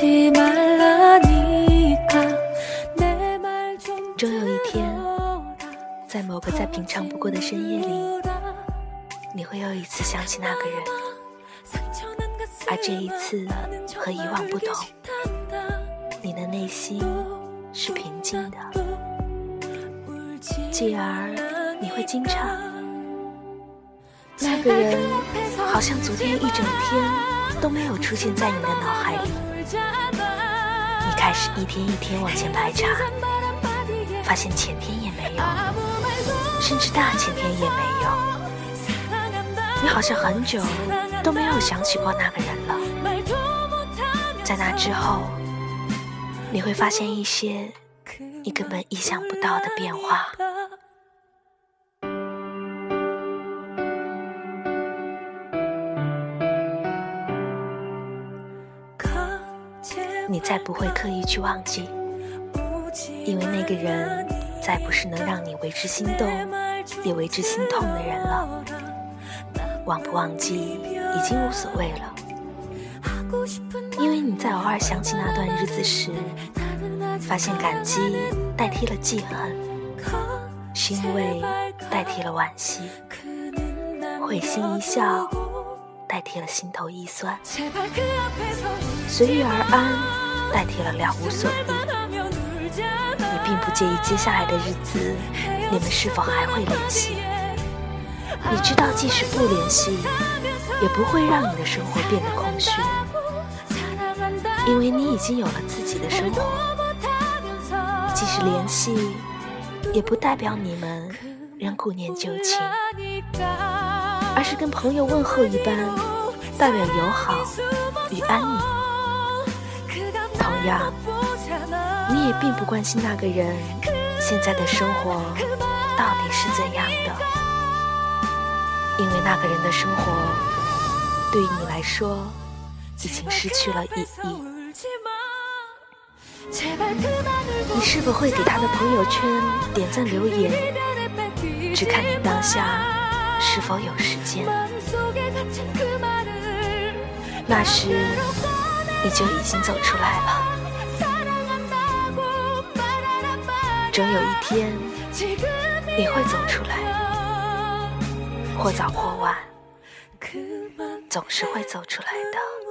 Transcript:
积满了你，终有一天，在某个再平常不过的深夜里，你会又一次想起那个人，而这一次和以往不同。你的内心是平静的，继而你会惊诧，那个人好像昨天一整天都没有出现在你的脑海里。开始一天一天往前排查，发现前天也没有，甚至大前天也没有。你好像很久都没有想起过那个人了，在那之后，你会发现一些你根本意想不到的变化。你再不会刻意去忘记，因为那个人再不是能让你为之心动也为之心痛的人了。忘不忘记已经无所谓了，因为你在偶尔想起那段日子时，发现感激代替了记恨，欣慰代替了惋惜，会心一笑代替了心头一酸，随遇而安代替了了无所依。你并不介意接下来的日子，你们是否还会联系？你知道，即使不联系，也不会让你的生活变得空虚，因为你已经有了自己的生活。即使联系，也不代表你们仍顾念旧情，而是跟朋友问候一般，代表友好与安宁。同样，你也并不关心那个人现在的生活到底是怎样的。因为那个人的生活对于你来说已经失去了意义。你是否会给他的朋友圈点赞留言？只看你当下是否有时间。那时你就已经走出来了。总有一天你会走出来。或早或晚，总是会走出来的。